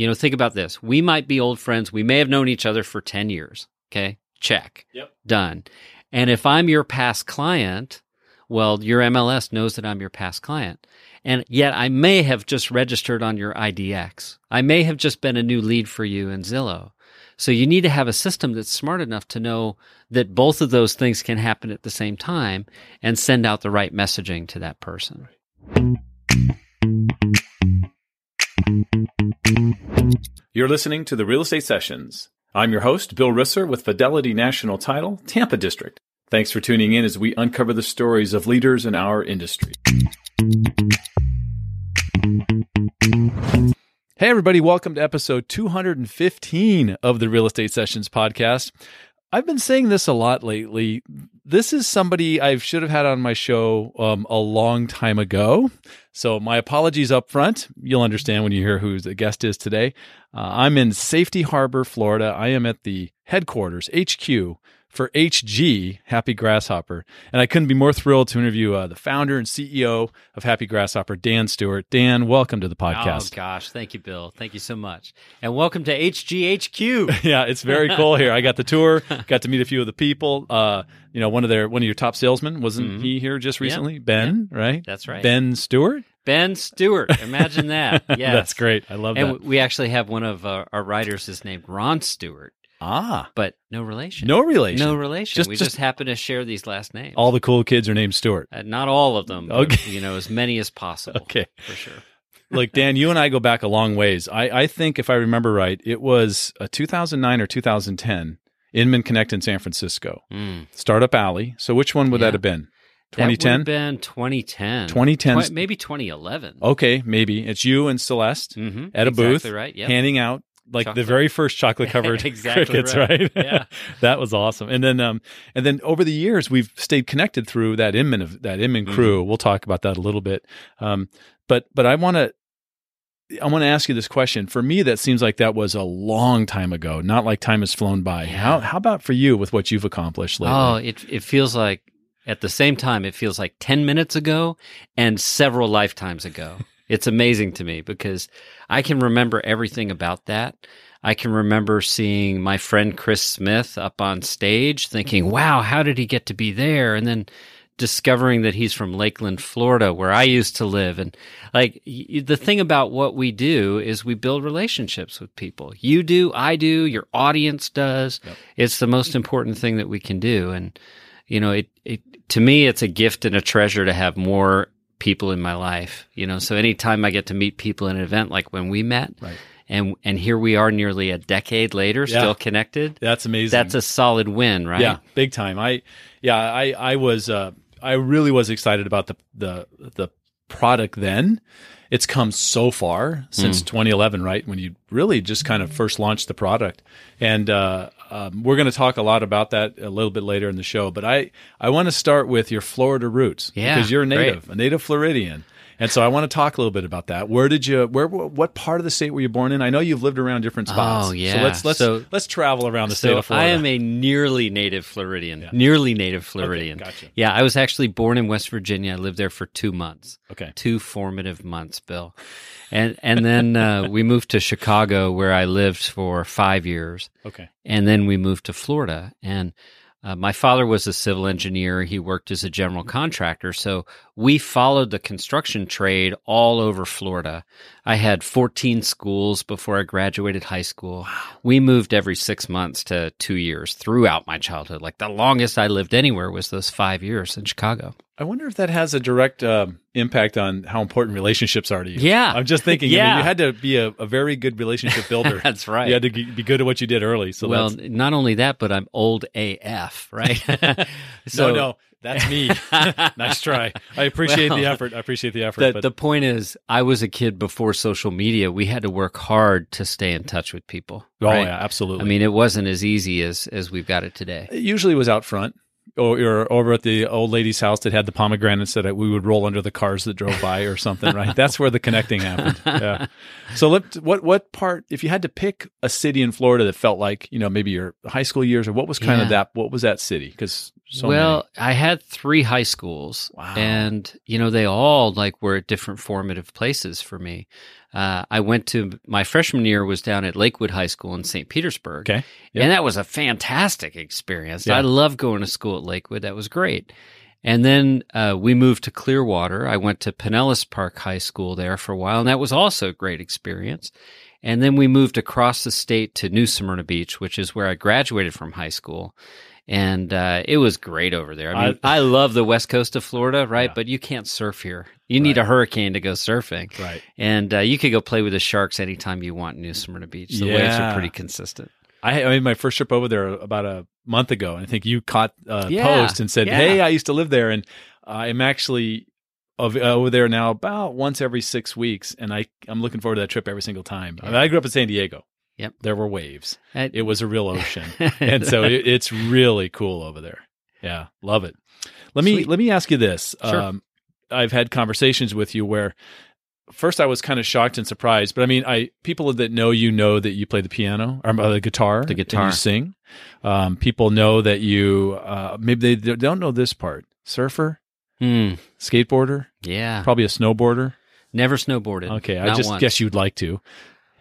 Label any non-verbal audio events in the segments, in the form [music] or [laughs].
You know, think about this. We might be old friends. We may have known each other for 10 years. Okay. Check. Yep. Done. And if I'm your past client, well, your MLS knows that I'm your past client. And yet I may have just registered on your IDX. I may have just been a new lead for you in Zillow. So you need to have a system that's smart enough to know that both of those things can happen at the same time and send out the right messaging to that person. You're listening to the Real Estate Sessions. I'm your host, Bill Risser with Fidelity National Title, Tampa District. Thanks for tuning in as we uncover the stories of leaders in our industry. Hey, everybody, welcome to episode 215 of the Real Estate Sessions podcast. I've been saying this a lot lately. This is somebody I should have had on my show um, a long time ago. So, my apologies up front. You'll understand when you hear who the guest is today. Uh, I'm in Safety Harbor, Florida. I am at the headquarters, HQ, for HG, Happy Grasshopper. And I couldn't be more thrilled to interview uh, the founder and CEO of Happy Grasshopper, Dan Stewart. Dan, welcome to the podcast. Oh, gosh. Thank you, Bill. Thank you so much. And welcome to HGHQ. [laughs] yeah, it's very cool here. I got the tour, got to meet a few of the people. Uh, you know, one of their one of your top salesmen wasn't mm-hmm. he here just recently? Yeah. Ben, yeah. right? That's right. Ben Stewart. Ben Stewart. Imagine that. Yeah, [laughs] that's great. I love and that. And we actually have one of our, our writers is named Ron Stewart. Ah, but no relation. No relation. No relation. Just, we just, just, happen to share these last names. All the cool kids are named Stewart. Uh, not all of them. Okay. But, you know, as many as possible. okay. For sure. [laughs] Look, Dan, you and I go back a long ways. I, I think, if I remember right, it was a 2009 or 2010 Inman Connect in San Francisco. Mm. Startup Alley. So which one would yeah. that have been? 2010? been 2010. 2010. Tw- maybe 2011. Okay, maybe. It's you and Celeste mm-hmm. at a exactly booth right. yep. handing out like chocolate. the very first chocolate [laughs] covered exactly crickets, right? right? Yeah, [laughs] that was awesome. And then, um, and then over the years, we've stayed connected through that Inman of that Inman mm-hmm. crew. We'll talk about that a little bit. Um, but but I want to. I want to ask you this question. For me, that seems like that was a long time ago, not like time has flown by. Yeah. How how about for you with what you've accomplished lately? Oh, it it feels like at the same time it feels like 10 minutes ago and several lifetimes ago. It's amazing to me because I can remember everything about that. I can remember seeing my friend Chris Smith up on stage thinking, mm-hmm. wow, how did he get to be there? And then discovering that he's from Lakeland, Florida, where I used to live. And like the thing about what we do is we build relationships with people. You do, I do, your audience does. Yep. It's the most important thing that we can do. And, you know, it, it, to me, it's a gift and a treasure to have more people in my life, you know, so anytime I get to meet people in an event like when we met, right. and and here we are nearly a decade later yeah. still connected that's amazing. that's a solid win right? Yeah big time. I yeah i i was uh i really was excited about the the the product then it's come so far since mm. 2011 right when you really just kind of first launched the product and uh, um, we're going to talk a lot about that a little bit later in the show but i i want to start with your florida roots yeah, because you're a native great. a native floridian and so I want to talk a little bit about that. Where did you where what part of the state were you born in? I know you've lived around different spots. Oh yeah. So let's let's so, let's travel around the so state of Florida. I am a nearly native Floridian. Yeah. Nearly native Floridian. Okay, gotcha. Yeah, I was actually born in West Virginia. I lived there for 2 months. Okay. Two formative months, Bill. And and then uh, [laughs] we moved to Chicago where I lived for 5 years. Okay. And then we moved to Florida and uh, my father was a civil engineer. He worked as a general contractor. So we followed the construction trade all over Florida. I had 14 schools before I graduated high school. We moved every six months to two years throughout my childhood. Like the longest I lived anywhere was those five years in Chicago. I wonder if that has a direct uh, impact on how important relationships are to you. Yeah. I'm just thinking, yeah. I mean, you had to be a, a, very good relationship [laughs] builder. that's right. You had to be good at what you did early. So well, not only that, but I'm old AF, right? [laughs] [laughs] so, no, no. That's me. [laughs] nice try. I appreciate well, the effort. I appreciate the effort. The, but... the point is, I was a kid before social media. We had to work hard to stay in touch with people. Oh right? yeah, absolutely. I mean, it wasn't as easy as as we've got it today. It usually was out front or, over at the old lady's house that had the pomegranates that we would roll under the cars that drove by or something, right? That's where the connecting happened. [laughs] Yeah. So let, what what part if you had to pick a city in Florida that felt like, you know, maybe your high school years or what was kind yeah. of that what was that city? Cuz so Well, many. I had 3 high schools wow. and you know they all like were at different formative places for me. Uh, I went to my freshman year was down at Lakewood High School in St. Petersburg. Okay. Yep. And that was a fantastic experience. Yeah. I love going to school at Lakewood. That was great. And then uh, we moved to Clearwater. I went to Pinellas Park High School there for a while, and that was also a great experience. And then we moved across the state to New Smyrna Beach, which is where I graduated from high school. And uh, it was great over there. I mean, I, love the west coast of Florida, right? Yeah. But you can't surf here. You need Right. a hurricane to go surfing. Right. And uh, you could go play with the sharks anytime you want in New Smyrna Beach. The waves are pretty consistent. I, I made my first trip over there about a month ago, and I think you caught a Yeah, post and said, yeah. "Hey, I used to live there, and I'm actually of, uh, over there now about once every six weeks, and I I'm looking forward to that trip every single time." I, mean, I grew up in San Diego. Yep. there were waves. And- It was a real ocean, [laughs] and so it, it's really cool over there. Yeah, love it. Let me Sweet. let me ask you this. Sure. Um, I've had conversations with you where first I was kind of shocked and surprised, but I mean, I people that know you know that you play the piano or uh, the guitar, The and guitar. you sing. Um, people know that you uh, maybe they don't know this part. Surfer, Hmm. skateboarder, Yeah. probably a snowboarder. Never snowboarded. Okay, I just once. guess you'd like to.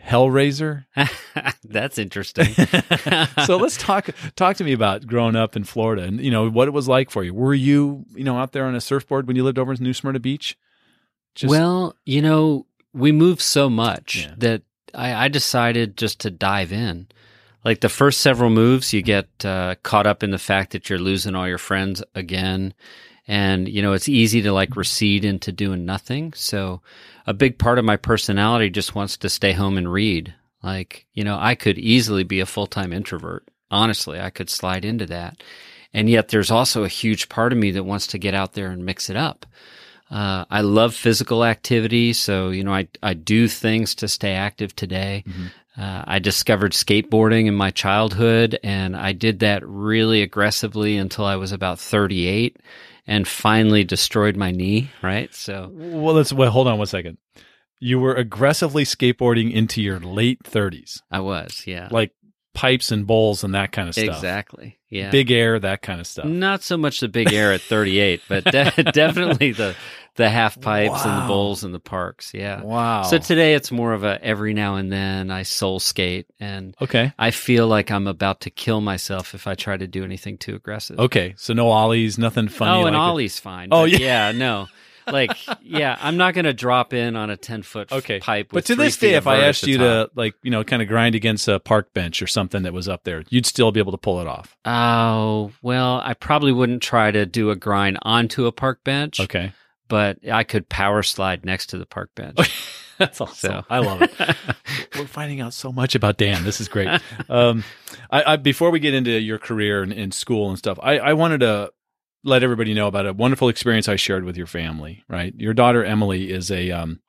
Hellraiser. [laughs] That's interesting. [laughs] so let's talk talk to me about growing up in Florida and you know what it was like for you. Were you you know out there on a surfboard when you lived over in New Smyrna Beach? Just- well, you know, we moved so much Yeah. that I, I decided just to dive in. Like the first several moves, you get uh, caught up in the fact that you're losing all your friends again. And, you know, it's easy to like recede into doing nothing. So a big part of my personality just wants to stay home and read. Like, you know, I could easily be a full time introvert. Honestly, I could slide into that. And yet there's also a huge part of me that wants to get out there and mix it up. Uh, I love physical activity, so you know I I do things to stay active today. Mhm. Uh, I discovered skateboarding in my childhood, and I did that really aggressively until I was about 38, and finally destroyed my knee. Right, so Well, let's well, hold on one second. You were aggressively skateboarding into your late 30s, I was, yeah, like pipes and bowls and that kind of stuff. exactly, yeah. Big air, that kind of stuff. Not so much the big air at 38, but de- [laughs] definitely the the half pipes and the bowls and the parks. Yeah. Wow. So today it's more of a every now and then I soul skate and okay. I feel like I'm about to kill myself if I try to do anything too aggressive. Okay. So no ollies, nothing funny. oh, and like it. Ollie's fine. Oh, yeah. yeah. no. [laughs] Like, yeah, I'm not going to drop in on a 10 foot Okay. pipe. But to this day, if I asked you to like, you know, kind of grind against a park bench or something that was up there, you'd still be able to pull it off. Oh, well, I probably wouldn't try to do a grind onto a park bench, Okay. but I could power slide next to the park bench. [laughs] That's awesome. So I love it. [laughs] We're finding out so much about Dan. This is great. Um, I, I before we get into your career and in school and stuff, I, I wanted to let everybody know about a wonderful experience I shared with your family. Right, your daughter Emily is a um,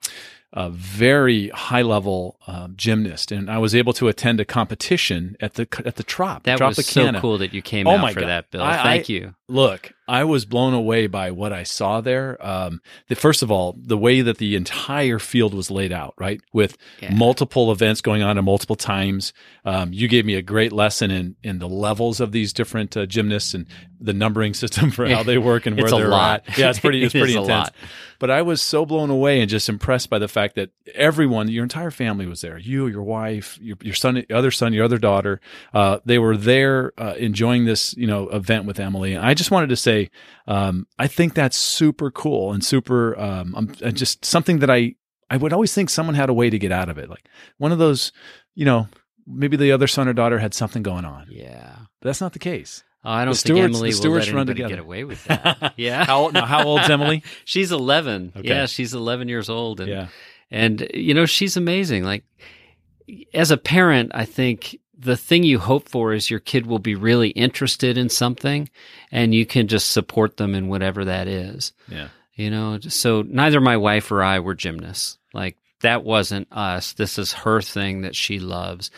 a very high level um, gymnast, and I was able to attend a competition at the at the Trop. That was so cool that you came Oh out my for God. that, Bill. I- Thank I- you. Look, I was blown away by what I saw there. Um, the, first of all, the way that the entire field was laid out, right, with Yeah. multiple events going on at multiple times. Um, you gave me a great lesson in in the levels of these different uh, gymnasts and the numbering [laughs] system for how they work and [laughs] where they're lot. at. Yeah, it's pretty. [laughs] It's It pretty a intense. lot. But I was so blown away and just impressed by the fact that everyone, your entire family was there. You, your wife, your, your son, your other son, your other daughter. Uh, they were there uh, enjoying this, you know, event with Emily. And I just wanted to say, um, I think that's super cool and super, um, um, just something that I, I would always think someone had a way to get out of it. Like one of those, you know, maybe the other son or daughter had something going on. Yeah. But that's not the case. Oh, I don't The think Stewarts- Emily the will Stewarts let run anybody together. get away with that. [laughs] Yeah. How old, now, how old's Emily? [laughs] she's 11. Okay. Yeah, she's 11 years old. And, Yeah. and, you know, she's amazing. Like, as a parent, I think the thing you hope for is your kid will be really interested in something and you can just support them in whatever that is. Yeah. You know, so neither my wife or I were gymnasts. Like that wasn't us. This is her thing that she loves.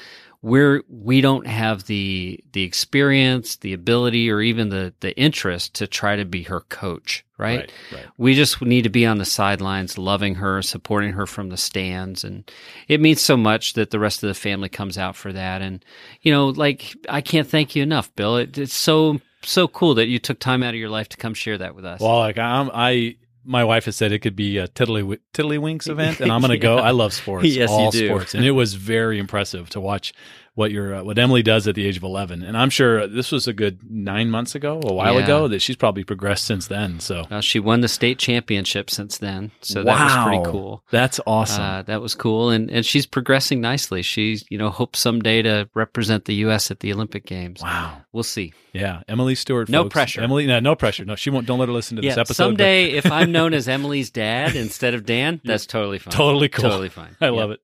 We're we don't have the the experience, the ability, or even the the interest to try to be her coach, right? Right. right. We just need to be on the sidelines, loving her, supporting her from the stands. And it means so much that the rest of the family comes out for that. And, you know, like, I can't thank you enough, Bill. It, it's so, so cool that you took time out of your life to come share that with us. Well, like I'm, I my wife has said it could be a tiddly tiddlywinks event, and I'm going [laughs] to go. I love sports, Yes, you all do. sports, and it was very impressive to watch what your uh, what Emily does at the age of 11. And I'm sure this was a good nine months ago, a while Yeah. ago, that she's probably progressed since then. So Well, she won the state championship since then, so that was pretty cool. That's awesome. Uh, that was cool, and and she's progressing nicely. She's you know hopes someday to represent the U.S. at the Olympic Games. wow. We'll see. Yeah, Emily Stewart. No folks. pressure. Emily. No, no pressure. No, she won't. Don't let her listen to this episode. someday [laughs] if I'm known as Emily's dad instead of Dan, that's totally fine. Totally cool. Totally fine. [laughs] I love it.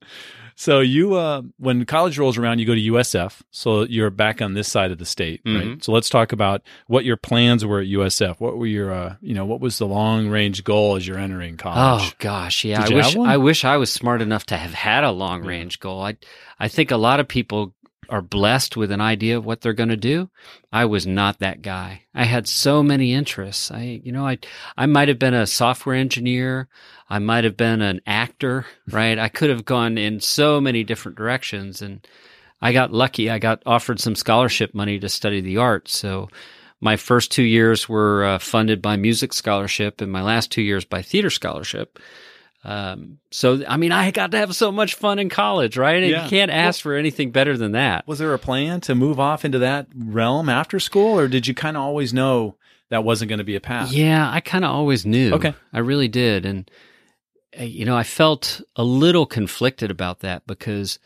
So you, uh, when college rolls around, you go to USF. So you're back on this side of the state, right? Mhm. So let's talk about what your plans were at USF. What were your, uh, you know, what was the long range goal as you're entering college? Oh gosh, yeah. Did I wish? I wish I was smart enough to have had a long range goal. I I think a lot of people are blessed with an idea of what they're going to do. I was not that guy. I had so many interests. I you know, I I might have been a software engineer. I might have been an actor, [laughs] right? I could have gone in so many different directions and I got lucky. I got offered some scholarship money to study the arts. So my first two years were uh, funded by music scholarship and my last two years by theater scholarship. Um, so, I mean, I got to have so much fun in college, right? And Yeah. You can't ask for anything better than that. Was there a plan to move off into that realm after school, or did you kind of always know that wasn't going to be a path? Yeah, I kind of always knew. Okay. I really did. And, uh, you know, I felt a little conflicted about that because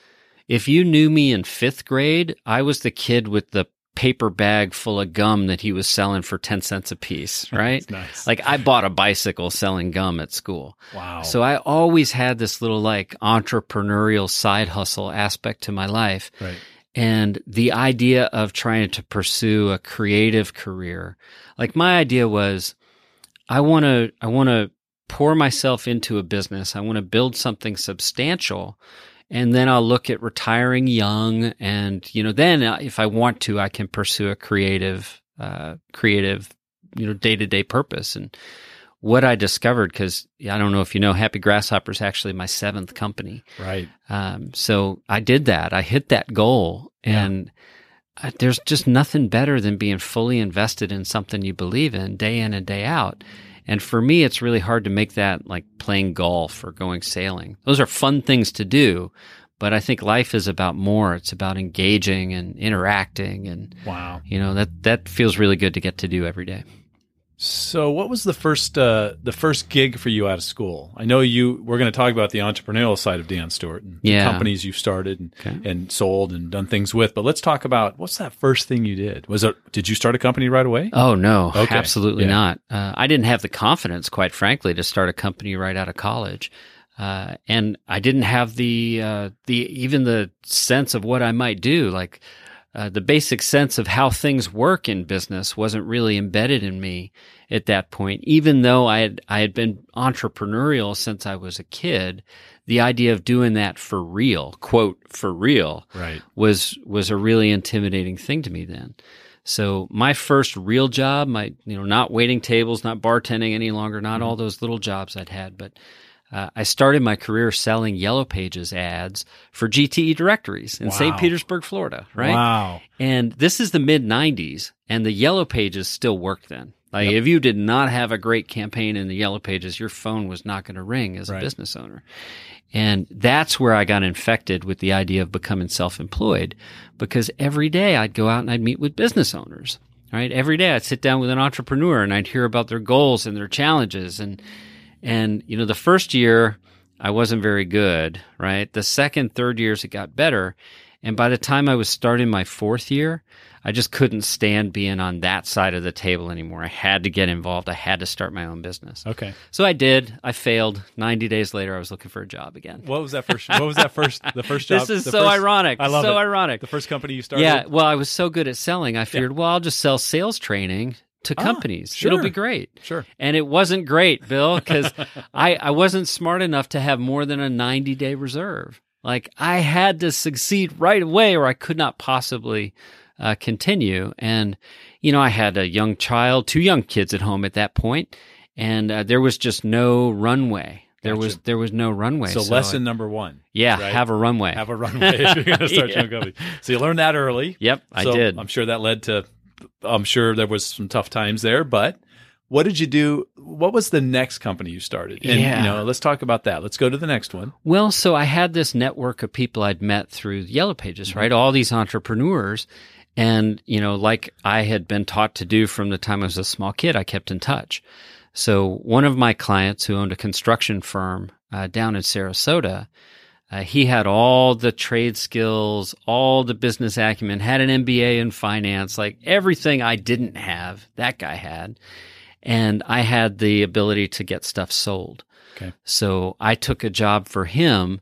if you knew me in fifth grade, I was the kid with the paper bag full of gum that he was selling for 10 cents a piece, [laughs] right? Nice. like I bought a bicycle selling gum at school. wow. So I always had this little like entrepreneurial side hustle aspect to my life. right. And the idea of trying to pursue a creative career, like my idea was, I want to, I want to pour myself into a business. I want to build something substantial. And then I'll look at retiring young. And, you know, then uh, if I want to, I can pursue a creative, uh, creative, you know, day to day purpose. And what I discovered, because I don't know if you know, Happy Grasshopper is actually my seventh company. Right. Um, so I did that. I hit that goal, Yeah. and I, there's just nothing better than being fully invested in something you believe in day in and day out. And for me, it's really hard to make that like playing golf or going sailing. Those are fun things to do, but I think life is about more. It's about engaging and interacting, and Wow. you know that that feels really good to get to do every day. So, what was the first uh, the first gig for you out of school? I know you. We're going to talk about the entrepreneurial side of Dan Stewart and the Yeah. companies you've started and, Okay. and sold and done things with. But let's talk about what's that first thing you did? Was it? Did you start a company right away? Oh no, Okay. absolutely Yeah. not. Uh, I didn't have the confidence, quite frankly, to start a company right out of college, uh, and I didn't have the uh, the even the sense of what I might do. Like uh, the basic sense of how things work in business wasn't really embedded in me at that point. Even though I had I had been entrepreneurial since I was a kid, the idea of doing that for real, quote for real, Right. was was a really intimidating thing to me then. So my first real job, my you know not waiting tables, not bartending any longer, not all those little jobs I'd had, but uh, I started my career selling Yellow Pages ads for GTE directories in St. Petersburg, Florida. Right, Wow. and this is the mid '90s, and the Yellow Pages still worked then. Like Yep. if you did not have a great campaign in the Yellow Pages, your phone was not going to ring as a business owner. And that's where I got infected with the idea of becoming self-employed because every day I'd go out and I'd meet with business owners. Right? Every day I'd sit down with an entrepreneur and I'd hear about their goals and their challenges and and you know the first year I wasn't very good, right? The second, third years it got better. And by the time I was starting my fourth year, I just couldn't stand being on that side of the table anymore. I had to get involved. I had to start my own business. Okay. So I did. I failed. 90 days later, I was looking for a job again. What was that first? What was that first? [laughs] The first job. This is so first- ironic. I love so it. ironic. The first company you started. Yeah. Well, I was so good at selling, I figured, well, I'll just sell sales training to Ah, companies. sure. It'll be great. Sure. And it wasn't great, Bill, because [laughs] I, I wasn't smart enough to have more than a 90 day reserve. Like I had to succeed right away or I could not possibly uh, continue. And, you know, I had a young child, two young kids at home at that point, and uh, there was just no runway. There Gotcha. was there was no runway. So, I- lesson number one: yeah, right? have a runway. have a runway if you're going [laughs] to start your Yeah. own company. So you learned that early. Yep, I So did. I'm sure that led to. I'm sure there was some tough times there, but what did you do? What was the next company you started? And, Yeah. You know, let's talk about that. Let's go to the next one. Well, so I had this network of people I'd met through Yellow Pages, right? All these entrepreneurs. And, you know, like I had been taught to do from the time I was a small kid, I kept in touch. So one of my clients who owned a construction firm uh, down in Sarasota, uh, he had all the trade skills, all the business acumen, had an MBA in finance, like everything I didn't have, that guy had. And I had the ability to get stuff sold. Okay. So I took a job for him,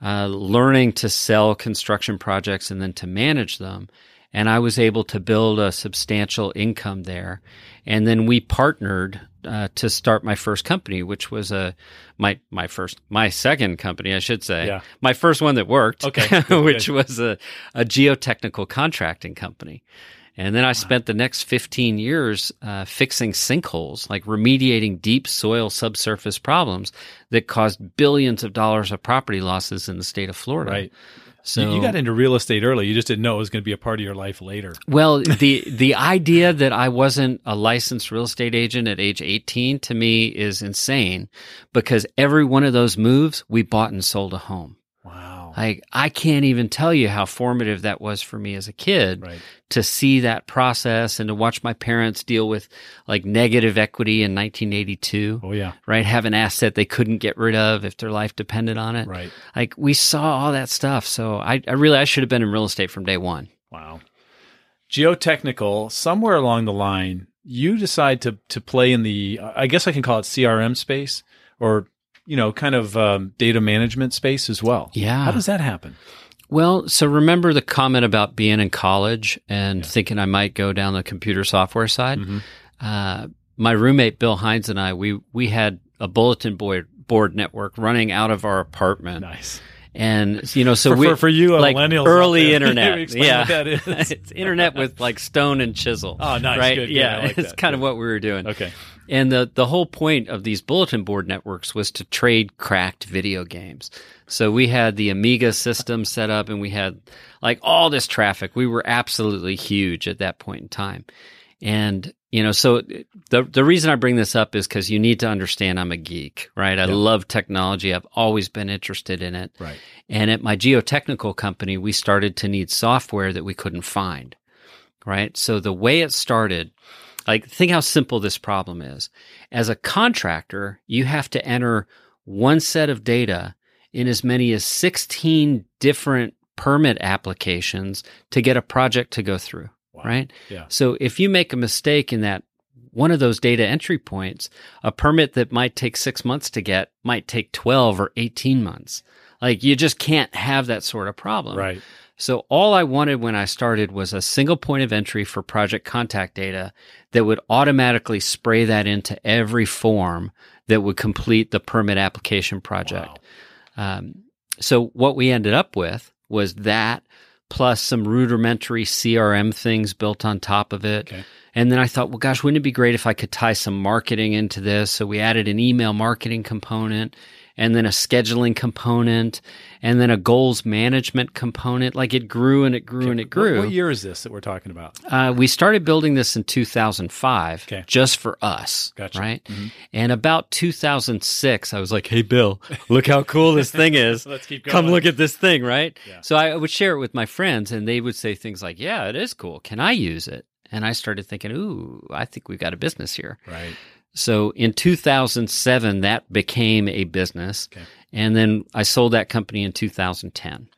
uh, learning to sell construction projects and then to manage them. And I was able to build a substantial income there. And then we partnered uh, to start my first company, which was a my my first my second company, I should say. Yeah. My first one that worked. Okay, [laughs] good, which good. was a, a geotechnical contracting company. And then I spent the next 15 years uh, fixing sinkholes, like remediating deep soil subsurface problems that caused billions of dollars of property losses in the state of Florida. Right. So you, you got into real estate early. You just didn't know it was going to be a part of your life later. well, the the idea that I wasn't a licensed real estate agent at age 18 to me is insane because every one of those moves we bought and sold a home. Wow. Like I can't even tell you how formative that was for me as a kid Right. to see that process and to watch my parents deal with like negative equity in 1982, Oh yeah. right? Have an asset they couldn't get rid of if their life depended on it. Right. Like we saw all that stuff. So I, I really, I should have been in real estate from day one. Wow. Geotechnical, somewhere along the line, you decide to to play in the I guess I can call it CRM space or you know, kind of um, data management space as well. Yeah. How does that happen? Well, so remember the comment about being in college and thinking I might go down the computer software side? Mhm. Uh, my roommate Bill Hines and I, we we had a bulletin board board network running out of our apartment, Nice. And you know, so for, we for, for you, like early [laughs] internet, yeah, that is. [laughs] it's internet with like stone and chisel. Oh, nice. right? Good, good. Yeah, like it's that. kind of what we were doing. Okay. And the the whole point of these bulletin board networks was to trade cracked video games. So we had the Amiga system set up and we had like all this traffic. We were absolutely huge at that point in time. And you know, so the the reason I bring this up is cuz you need to understand I'm a geek, right? I Yeah. love technology. I've always been interested in it. Right. And at my geotechnical company, we started to need software that we couldn't find. Right. So the way it started, like think how simple this problem is. As a contractor, you have to enter one set of data in as many as 16 different permit applications to get a project to go through. Wow. Right. Yeah. So if you make a mistake in that one of those data entry points, a permit that might take six months to get might take 12 or 18 months. Like you just can't have that sort of problem. Right. So all I wanted when I started was a single point of entry for project contact data that would automatically spray that into every form that would complete the permit application project. Um, so what we ended up with was that plus some rudimentary CRM things built on top of it. Okay. And then I thought, well, gosh, wouldn't it be great if I could tie some marketing into this? So we added an email marketing component and then a scheduling component and then a goals management component. Like it grew and it grew and it grew. what year is this that we're talking about? Uh, we started building this in 2005, Okay. just for us, Gotcha. right? Mhm. And about 2006, I was like, "Hey, Bill, look how cool this thing is! [laughs] Let's keep going. Come look at this thing, right?" Yeah. So I would share it with my friends, and they would say things like, "Yeah, it is cool. Can I use it?" And I started thinking, "Ooh, I think we've got a business here." Right. So in 2007, that became a business. Okay. And then I sold that company in 2010.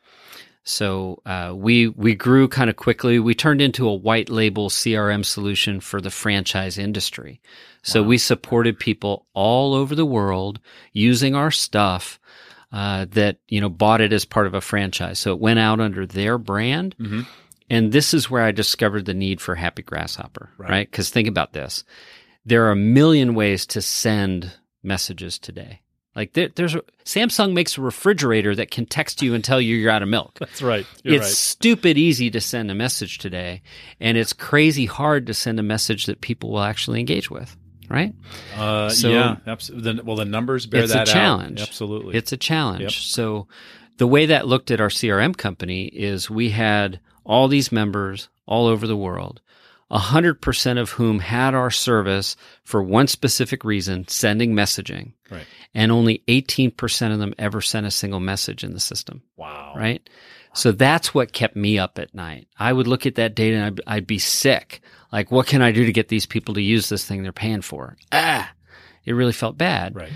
So uh, we we grew kind of quickly. We turned into a white label CRM solution for the franchise industry. So Wow. we supported people all over the world using our stuff uh, that you know bought it as part of a franchise. So it went out under their brand. hmm And this is where I discovered the need for Happy Grasshopper, Right. right? Because think about this. There are a million ways to send messages today. Like there, there's a, Samsung makes a refrigerator that can text you and tell you you're out of milk. [laughs] That's right. You're it's stupid easy to send a message today, and it's crazy hard to send a message that people will actually engage with, right? right. Uh, so- yeah. Absolutely. Well, the numbers bear that out. It's a that out. challenge. Absolutely. It's a challenge. Yep. So the way that looked at our CRM company is we had all these members all over the world. 100% of whom had our service for one specific reason, sending messaging. Right. And only 18% of them ever sent a single message in the system. Wow. Right. So that's what kept me up at night. I would look at that data and I'd, I'd be sick. Like, what can I do to get these people to use this thing they're paying for? Ah, it really felt bad. Right.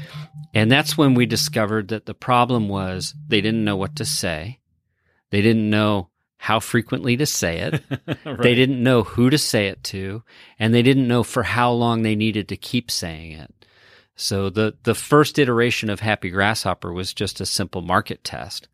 And that's when we discovered that the problem was they didn't know what to say. They didn't know how frequently to say it. [laughs] right. They didn't know who to say it to, and they didn't know for how long they needed to keep saying it. So the the first iteration of Happy Grasshopper was just a simple market test.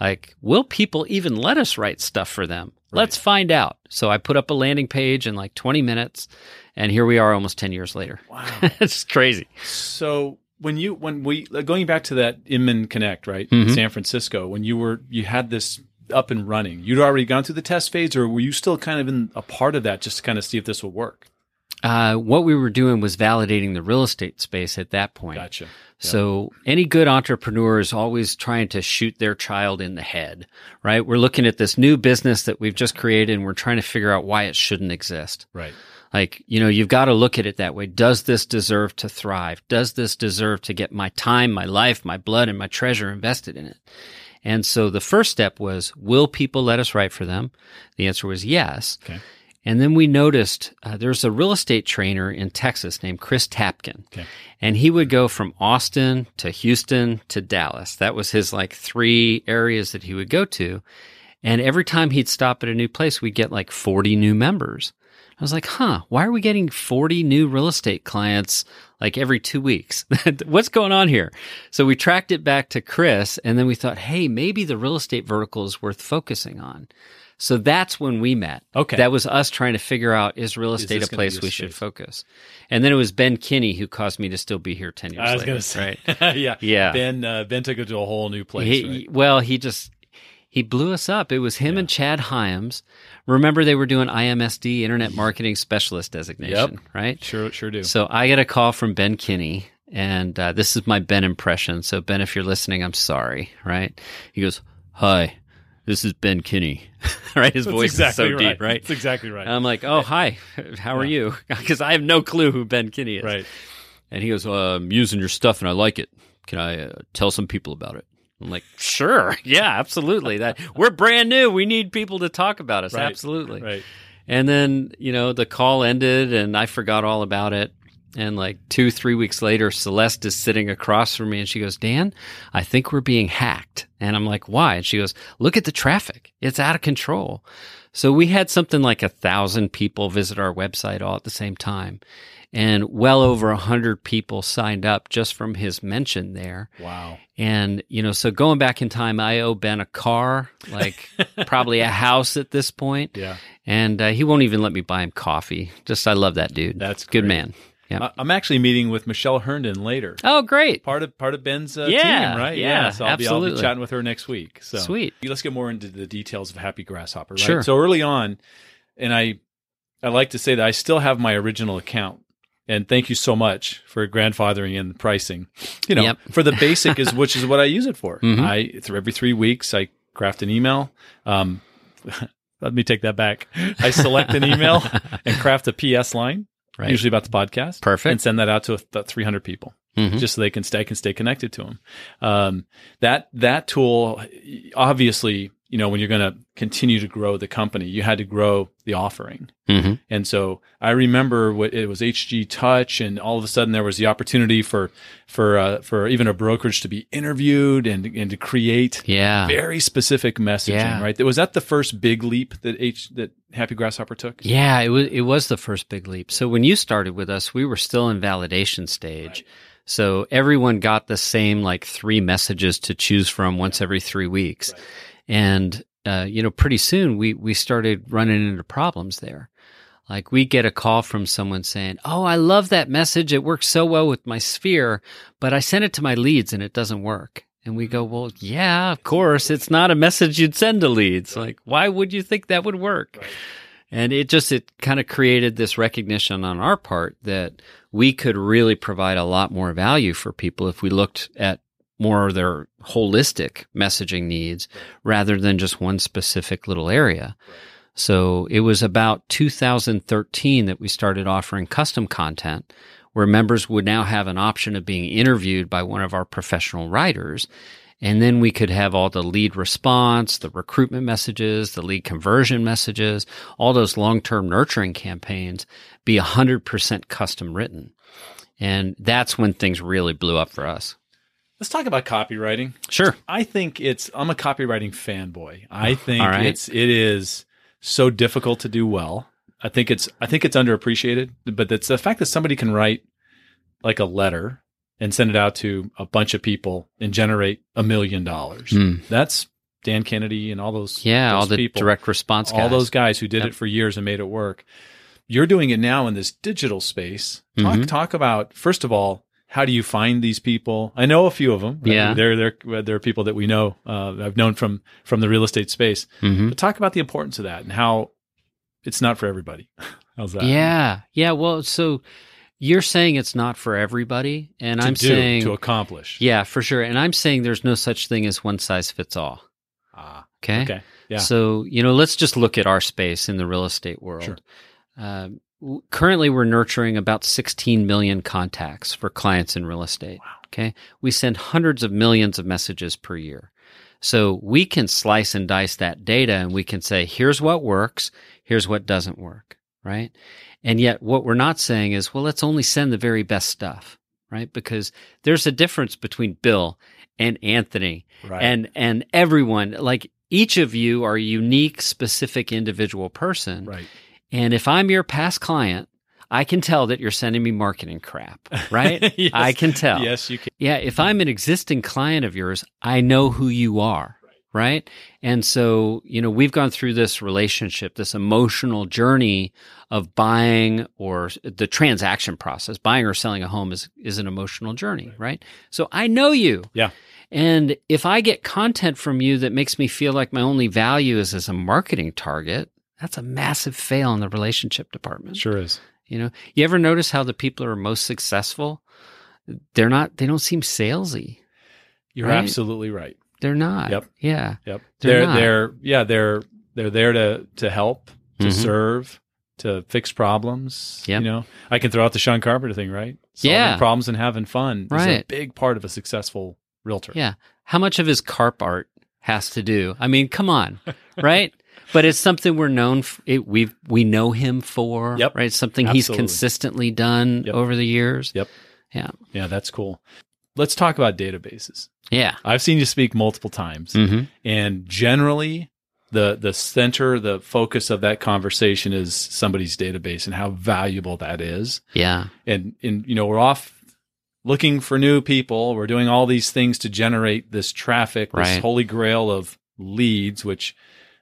Like, will people even let us write stuff for them? Right. Let's find out. So I put up a landing page in like 20 minutes, and here we are almost 10 years later. Wow. [laughs] it's crazy. So when you when we going back to that Inman Connect, right, Mhm. San Francisco, when you were you had this up and running, you'd already gone through the test phase, or were you still kind of in a part of that just to kind of see if this would work? Uh, what we were doing was validating the real estate space at that point. Gotcha. So any good entrepreneur is always trying to shoot their child in the head, right? We're looking at this new business that we've just created and we're trying to figure out why it shouldn't exist. Right. Like, you know, you've got to look at it that way. Does this deserve to thrive? Does this deserve to get my time, my life, my blood, and my treasure invested in it? And so the first step was, will people let us write for them? The answer was yes. Okay. And then we noticed uh, there's a real estate trainer in Texas named Chris Tapkin. Okay. And he would go from Austin to Houston to Dallas. That was his like three areas that he would go to. And every time he'd stop at a new place, we'd get like 40 new members. I was like, huh, why are we getting 40 new real estate clients like every two weeks? [laughs] What's going on here? So we tracked it back to Chris and then we thought, hey, maybe the real estate vertical is worth focusing on. So that's when we met. Okay. That was us trying to figure out is real estate this a place a we should focus? And then it was Ben Kinney who caused me to still be here 10 years I was going to say, Right. [laughs] yeah, Yeah. Ben uh, Ben took it to a whole new place. He, right? Well, he just he blew us up. It was him and Chad Hyams. Remember, they were doing IMSD, Internet Marketing Specialist designation, right? Sure, sure do. So I get a call from Ben Kinney, and uh, this is my Ben impression. So Ben, if you're listening, I'm sorry, right? He goes, "Hi, this is Ben Kinney," [laughs] right? His That's voice exactly is so right. deep, right? That's exactly right. I'm like, "Oh, hi, how are you?" [laughs] Because I have no clue who Ben Kinney is. right. And he goes, uh, I'm using your stuff and I like it. Can I uh, tell some people about it? I'm like, sure. [laughs] Yeah, absolutely. That we're brand new. We need people to talk about us. Right. Absolutely. Right. And then, you know, the call ended and I forgot all about it. And like two, three weeks later, Celeste is sitting across from me and she goes, Dan, I think we're being hacked. And I'm like, why? And she goes, look at the traffic. It's out of control. So we had something like a thousand people visit our website all at the same time. And well over a hundred people signed up just from his mention there. Wow. And, you know, so going back in time, I owe Ben a car, like [laughs] probably a house at this point. Yeah. And uh, he won't even let me buy him coffee. Just, I love that dude. That's good great. man. Yeah. I'm actually meeting with Michelle Herndon later. Oh, great. Part of part of Ben's uh, Yeah, team, right? yeah, So I'll be, I'll be absolutely. chatting with her next week. So Sweet. Let's get more into the details of Happy Grasshopper, right? Sure. So early on, and I I like to say that I still have my original account. And thank you so much for grandfathering in the pricing. You know, Yep. for the basic is which is what I use it for. [laughs] Mhm. I through every three weeks I craft an email. Um, [laughs] let me take that back. I select an email [laughs] and craft a PS line, Right. usually about the podcast, Perfect. and send that out to about 300 people Mhm. just so they can stay can stay connected to them. Um, that that tool, obviously, you know, when you're going to continue to grow the company, you had to grow the offering. Mhm. And so I remember what it was HG Touch, and all of a sudden there was the opportunity for for uh, for even a brokerage to be interviewed and and to create Yeah. very specific messaging. Yeah. Right? Was that the first big leap that H that Happy Grasshopper took? Yeah, it was it was the first big leap. So when you started with us, we were still in validation stage. So everyone got the same like three messages to choose from once every three weeks, and uh, you know pretty soon we we started running into problems there. Like we get a call from someone saying, "Oh, I love that message. It works so well with my sphere, but I sent it to my leads and it doesn't work." And we go, "Well, yeah, of course, it's not a message you'd send to leads. Like, why would you think that would work?" And it just it kind of created this recognition on our part that we could really provide a lot more value for people if we looked at more of their holistic messaging needs rather than just one specific little area. So it was about 2013 that we started offering custom content where members would now have an option of being interviewed by one of our professional writers. And then we could have all the lead response, the recruitment messages, the lead conversion messages, all those long term nurturing campaigns be 100% custom written. And that's when things really blew up for us. Let's talk about copywriting. Sure. I think it's I'm a copywriting fanboy. I think right. it's it is so difficult to do well. I think it's I think it's underappreciated, but it's the fact that somebody can write like a letter and send it out to a bunch of people and generate a million dollars. Hmm. That's Dan Kennedy and all those Yeah, those all the people, direct response guys. all those guys who did Yep. it for years and made it work. You're doing it now in this digital space. Talk Mhm. talk about first of all, how do you find these people? I know a few of them. Yeah. they're they're they're people that we know. Uh, I've known from from the real estate space. Mhm. But talk about the importance of that and how it's not for everybody. [laughs] How's that? Yeah. Yeah. Well, so you're saying it's not for everybody. And to I'm do, saying, to accomplish. yeah, for sure. And I'm saying there's no such thing as one size fits all. Ah, Okay. okay. Yeah. So, you know, let's just look at our space in the real estate world. Sure. Um, currently, we're nurturing about 16 million contacts for clients in real estate. Wow. Okay. We send hundreds of millions of messages per year. So we can slice and dice that data and we can say, here's what works, here's what doesn't work. Right. And yet, what we're not saying is, well, let's only send the very best stuff. Right. Because there's a difference between Bill and Anthony Right. and and everyone like each of you are a unique specific individual person right. And if i'm your past client i can tell that you're sending me marketing crap [laughs] right Yes. i can tell Yes, you can. yeah if i'm an existing client of yours i know who you are right and so you know we've gone through this relationship this emotional journey of buying or the transaction process buying or selling a home is is an emotional journey right so i know you Yeah. and if I get content from you that makes me feel like my only value is as a marketing target, that's a massive fail in the relationship department. Sure is. You know, you ever notice how the people who are most successful, they're not, they don't seem salesy. You're Right? absolutely right. They're not. Yep. Yeah. Yep. They're They're yeah, they're they're there to to help, to Mhm. serve, to fix problems. Yep. You know, I can throw out the Sean Carpenter thing, right? Solving Yeah. problems and having fun is a big part of a successful realtor. Yeah. How much of his carp art has to do? I mean, come on, [laughs] right? But it's something we're known. f- It, we we know him for. Yep. Right. Something he's consistently done Yep. over the years. Yep. Yeah. Yeah, that's cool. Let's talk about databases. Yeah. I've seen you speak multiple times, hmm and generally, the the center, the focus of that conversation is somebody's database and how valuable that is. Yeah. and and you know we're off looking for new people we're doing all these things to generate this traffic this Right. holy grail of leads which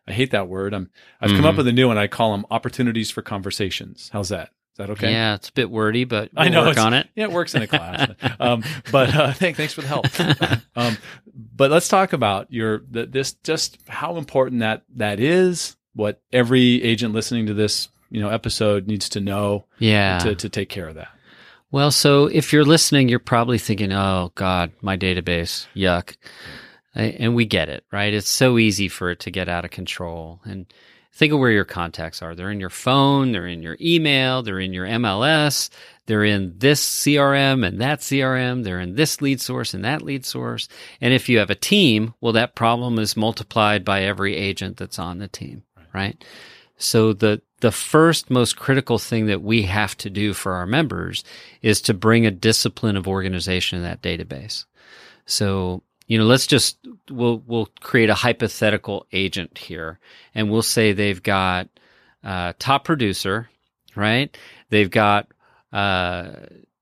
i hate that word. I'm i've come up Mhm. with a new one. I call them opportunities for conversations. How's that? Is that okay? Yeah, it's a bit wordy, but I we'll know, work on it. yeah it works in a class. [laughs] Um, but uh, thank, thanks for the help. [laughs] Um, but let's talk about your the, this just how important that that is what every agent listening to this you know episode needs to know Yeah. to, to take care of that. Well, so if you're listening, you're probably thinking, "Oh God, my database, yuck," I- and we get it, right? It's so easy for it to get out of control. And think of where your contacts are. They're in your phone, they're in your email, they're in your MLS, they're in this CRM and that CRM, they're in this lead source and that lead source. And if you have a team, well, that problem is multiplied by every agent that's on the team, right? So the the first most critical thing that we have to do for our members is to bring a discipline of organization in that database. So, you know, let's just we'll we'll create a hypothetical agent here and we'll say they've got uh, top producer, right? They've got uh,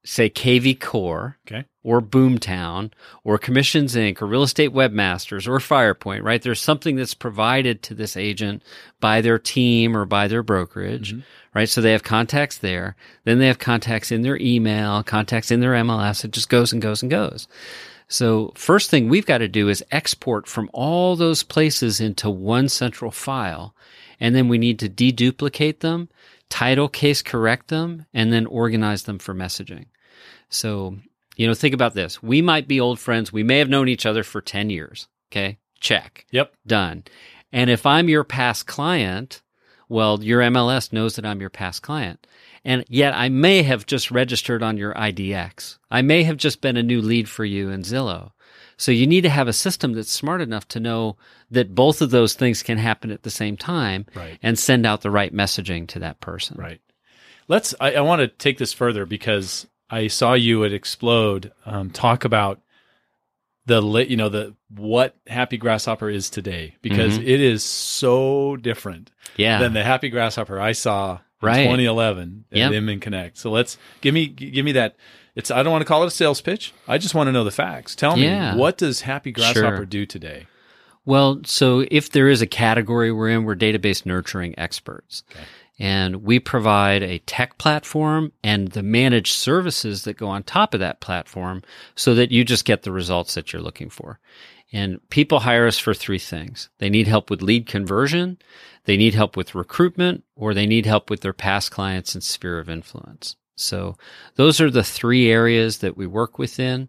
say KV Core okay or Boomtown or Commissions Inc. or Real Estate Webmasters or Firepoint, right? There's something that's provided to this agent by their team or by their brokerage, Mhm. right? So they have contacts there. Then they have contacts in their email, contacts in their MLS. It just goes and goes and goes. So first thing we've got to do is export from all those places into one central file. And then we need to deduplicate them, title case correct them, and then organize them for messaging. So, you know, think about this. We might be old friends. We may have known each other for 10 years. Okay. Check. Yep. Done. And if I'm your past client, Well, your MLS knows that I'm your past client. And yet I may have just registered on your IDX. I may have just been a new lead for you in Zillow. So you need to have a system that's smart enough to know that both of those things can happen at the same time Right. and send out the right messaging to that person. Right. Let's. I, I want to take this further because I saw you at Explode um, talk about the you know the what Happy Grasshopper is today because Mhm. it is so different Yeah. than the Happy Grasshopper I saw in Right. 2011 at Yep. Inman Connect. So let's give me give me that. It's I don't want to call it a sales pitch. I just want to know the facts. Tell Yeah. me what does Happy Grasshopper Sure. do today? Well, so if there is a category we're in, we're database nurturing experts. Okay. And we provide a tech platform and the managed services that go on top of that platform so that you just get the results that you're looking for. And people hire us for three things. They need help with lead conversion, they need help with recruitment, or they need help with their past clients and sphere of influence. So those are the three areas that we work within.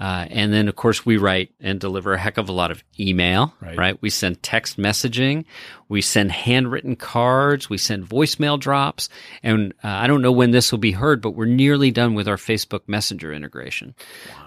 Uh, and then, of course, we write and deliver a heck of a lot of email, Right. right. We send text messaging, we send handwritten cards, we send voicemail drops. And uh, I don't know when this will be heard, but we're nearly done with our Facebook Messenger integration.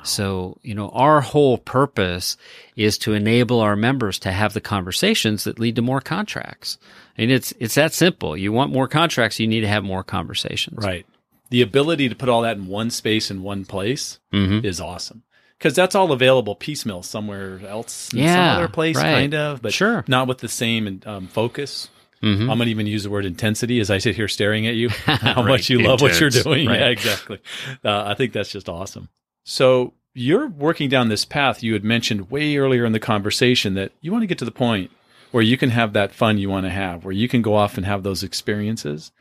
So, you know, our whole purpose is to enable our members to have the conversations that lead to more contracts. And it's, it's that simple. You want more contracts, you need to have more conversations. Right. The ability to put all that in one space in one place Mm-hmm. is awesome because that's all available piecemeal somewhere else, in some other place, right. kind of, but Sure. not with the same um, focus. Mm-hmm. I'm going to even use the word intensity as I sit here staring at you. [laughs] How Right. much you love what you're doing. Right. Yeah, exactly. Uh, I think that's just awesome. So you're working down this path. You had mentioned way earlier in the conversation that you want to get to the point where you can have that fun you want to have, where you can go off and have those experiences.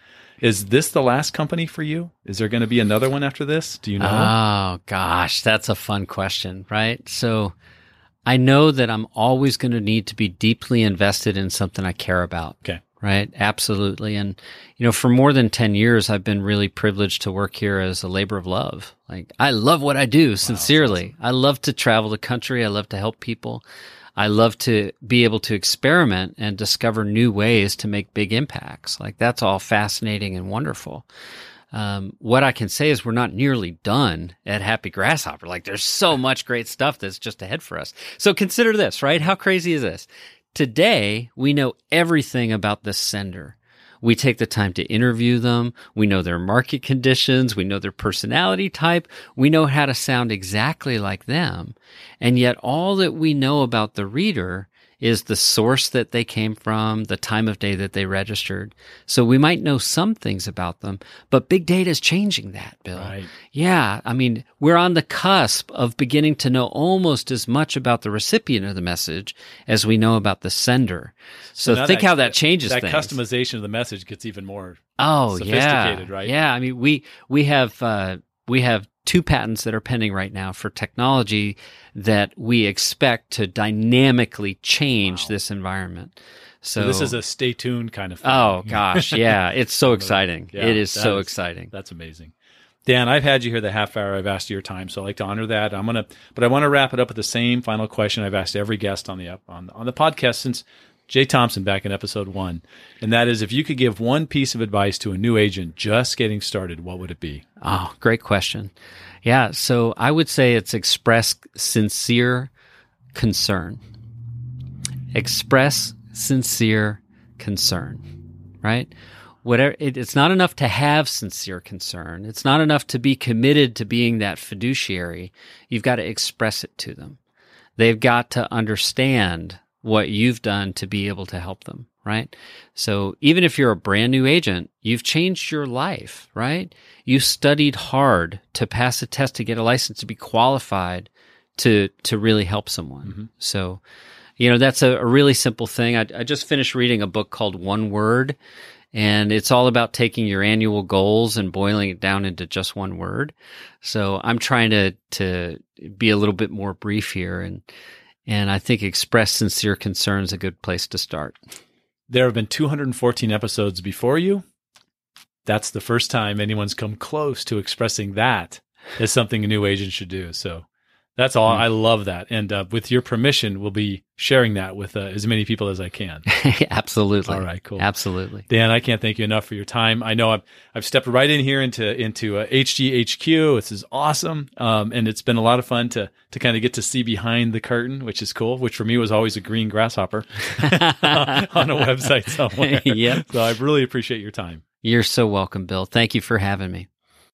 Is this the last company for you? Is there going to be another one after this? Do you know? Oh gosh, that's a fun question, right? So I know that I'm always going to need to be deeply invested in something I care about. Okay. Right. Absolutely. And, you know, for more than 10 years, I've been really privileged to work here as a labor of love. Like, I love what I do sincerely. I love to travel the country. I love to help people. I love to be able to experiment and discover new ways to make big impacts. Like, that's all fascinating and wonderful. Um, what I can say is we're not nearly done at Happy Grasshopper. Like there's so [laughs] much great stuff that's just ahead for us. So consider this, right? How crazy is this? Today, we know everything about the sender. We take the time to interview them. We know their market conditions. We know their personality type. We know how to sound exactly like them. And yet all that we know about the reader is the source that they came from, the time of day that they registered. So we might know some things about them, but big data is changing that, Bill. Right. Yeah. I mean, we're on the cusp of beginning to know almost as much about the recipient of the message as we know about the sender. So, now think that- how that changes That things. customization of the message gets even more. Oh sophisticated, yeah, right? Yeah, I mean we we have uh, we have two patents that are pending right now for technology that we expect to dynamically change Wow. this environment. So, So this is a stay tuned kind of thing. oh gosh, [laughs] yeah, it's so exciting. Yeah, it is so is- exciting. That's amazing. Dan, I've had you here the half hour. I've asked your time, so I like to honor that. I'm gonna, but I want to wrap it up with the same final question I've asked every guest on the up on on the podcast since Jay Thompson back in episode one, and that is if you could give one piece of advice to a new agent just getting started, what would it be? Oh, great question. Yeah, so I would say it's express sincere concern. Express sincere concern, right? Whatever it, it's not enough to have sincere concern. It's not enough to be committed to being that fiduciary. You've got to express it to them. They've got to understand what you've done to be able to help them, right? So even if you're a brand new agent, you've changed your life, right? You studied hard to pass a test to get a license to be qualified to to really help someone. Mm-hmm. So, you know, that's a, a really simple thing. I, I just finished reading a book called One Word, and it's all about taking your annual goals and boiling it down into just one word. So I'm trying to to be a little bit more brief here, and and I think express sincere concern is a good place to start. There have been 214 episodes before you. That's the first time anyone's come close to expressing that as something a new agent should do. So That's all. I love that. And uh, with your permission, we'll be sharing that with uh, as many people as I can. [laughs] Absolutely. All right, cool. Absolutely. Dan, I can't thank you enough for your time. I know I've, I've stepped right in here into into uh, HGHQ. This is awesome, um, and it's been a lot of fun to to kind of get to see behind the curtain, which is cool. Which for me was always a green grasshopper [laughs] on a website somewhere. [laughs] Yep. So I really appreciate your time. You're so welcome, Bill. Thank you for having me.